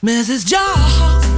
For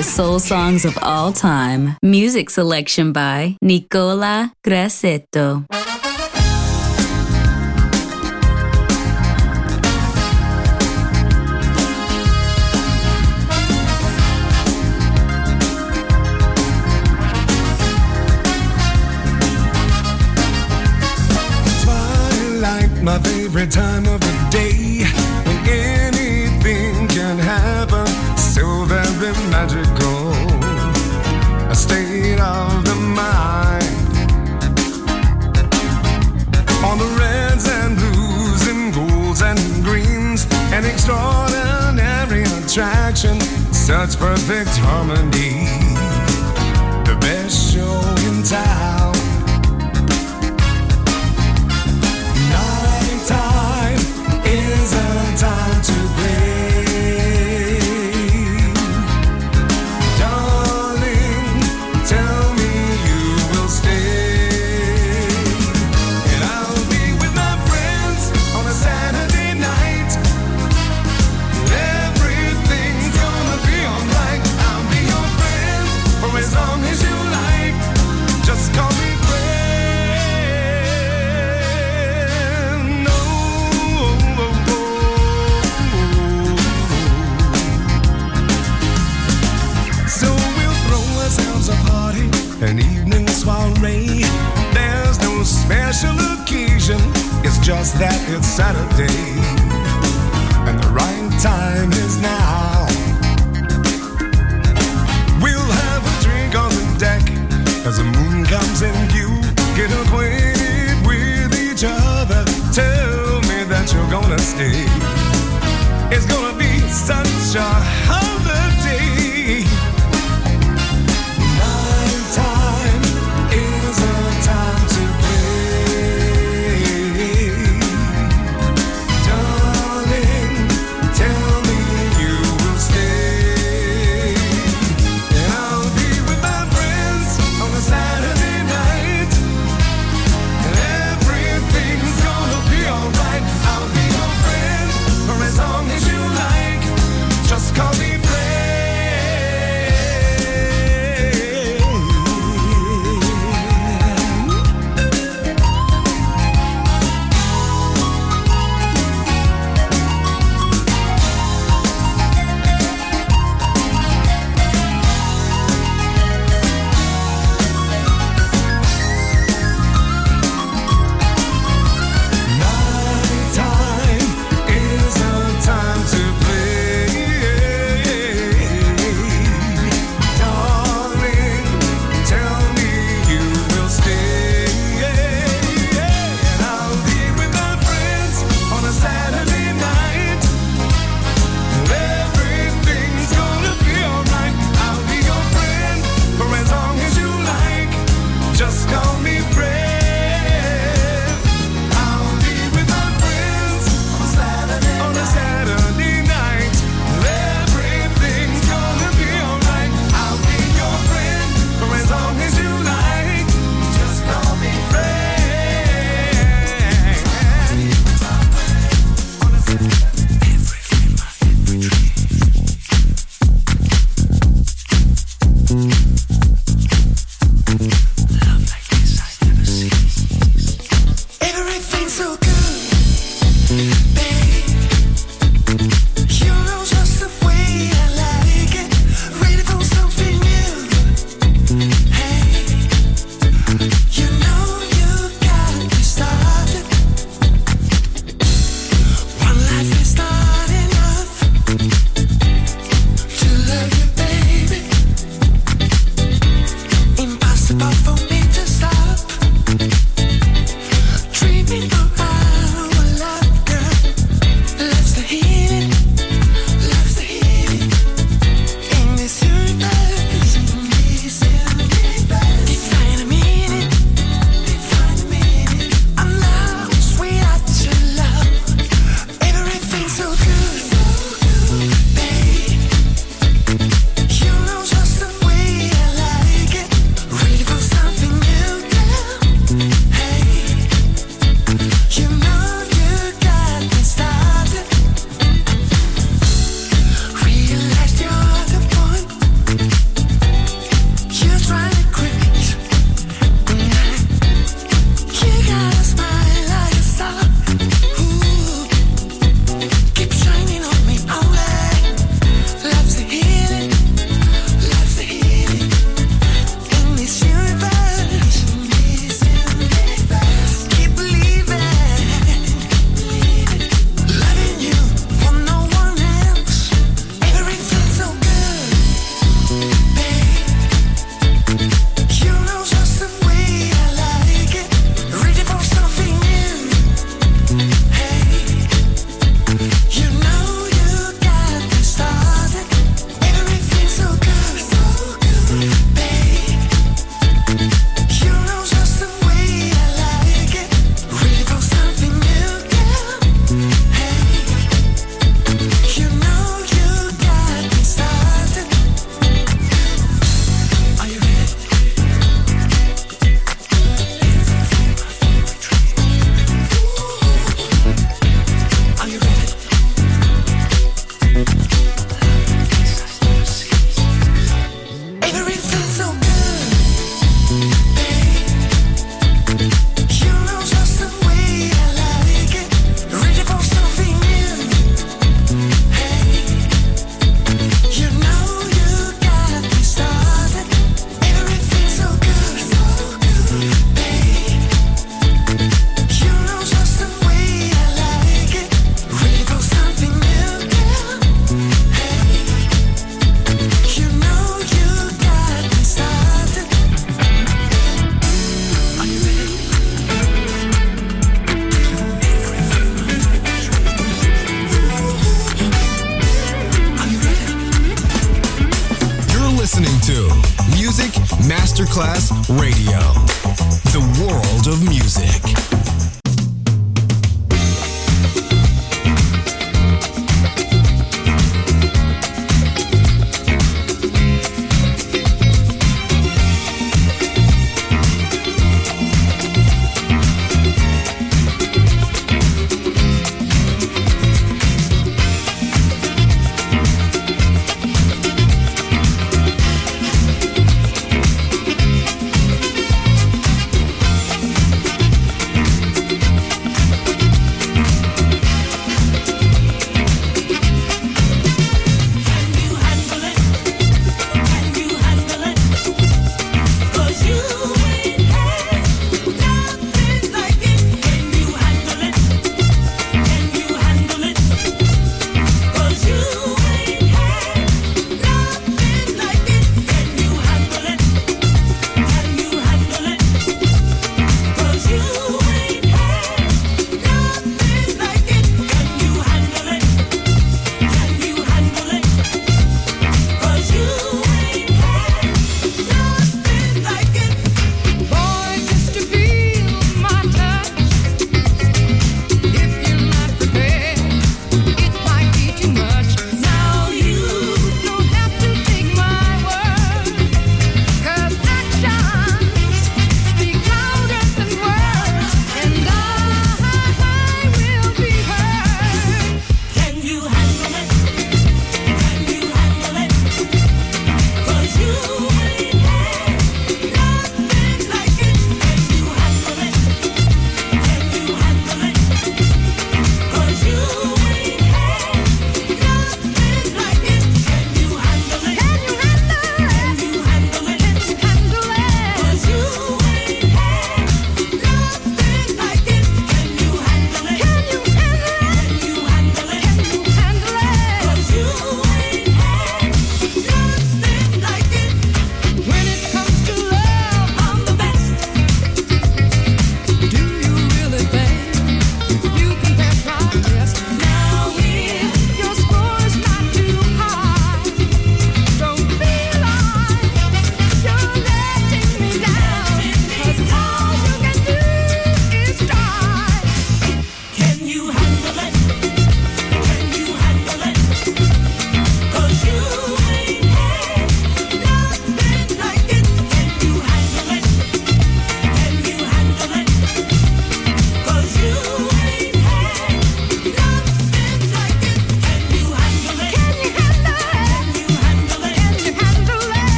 greatest soul songs of all time. Music selection by Nicola Grassetto. Like my favorite time of magical, a state of the mind. On the reds and blues and golds and greens, an extraordinary attraction, such perfect harmony. The best show in town. Night is a time to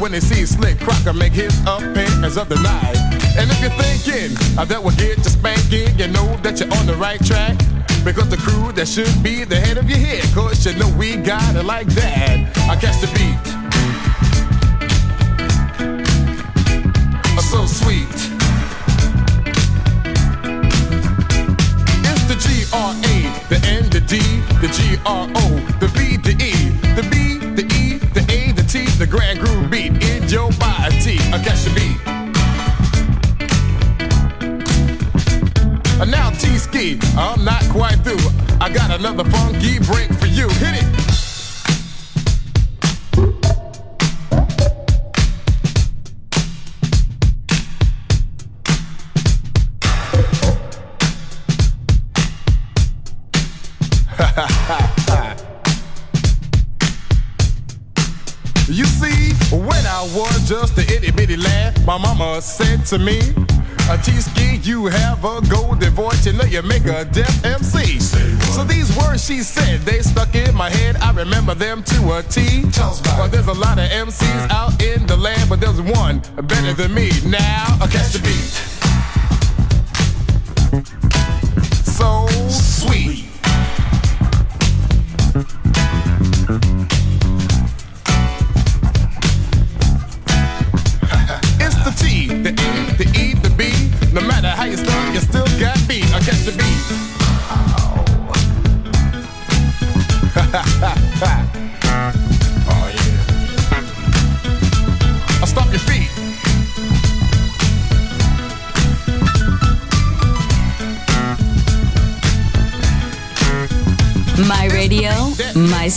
when they see Slick Crocker make his appearance of the night. And if you're thinking uh, that will get you spanking, you know that you're on the right track. Because the crew that should be the head of your head, cause you know we got it like that. I catch the beat. so sweet. It's the G R A, the N, the D, the G R O, the V, the E, the B, the E, the A, the grand groove beat in your body. I catch the beat. And now T-Ski, I'm not quite through. I got another funky break for you. Hit it. Just a itty bitty lad, my mama said to me, a T-ski, you have a golden voice, you know you make a deaf MC. So these words she said, they stuck in my head, I remember them to a T. Well, there's a lot of MCs out in the land, but there's one better than me. Now, I catch the beat. So sweet.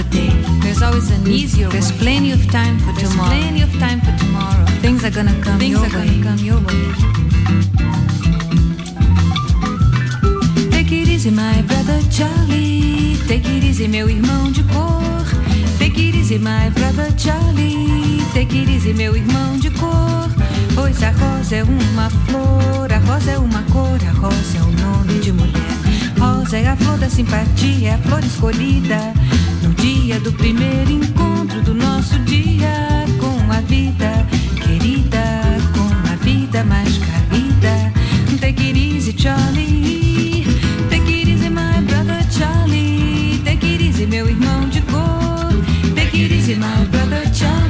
Another day. There's always an easier. There's plenty of time for There's tomorrow. Plenty of time for tomorrow. Things are gonna come Things your are way. Gonna come your way. Take it easy, my brother Charlie. Take it easy, meu irmão de cor. Take it easy, my brother Charlie. Take it easy, meu irmão de cor. Pois a rosa é uma flor, a rosa é uma cor, a rosa é o nome de mulher. Rosa é a flor da simpatia, a flor escolhida dia do primeiro encontro do nosso dia com a vida querida, com a vida mais carida. Take it easy, Charlie. Take it easy, my brother Charlie. Take it easy, meu irmão de cor. Take it easy, my brother Charlie.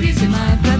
Take it easy, my brother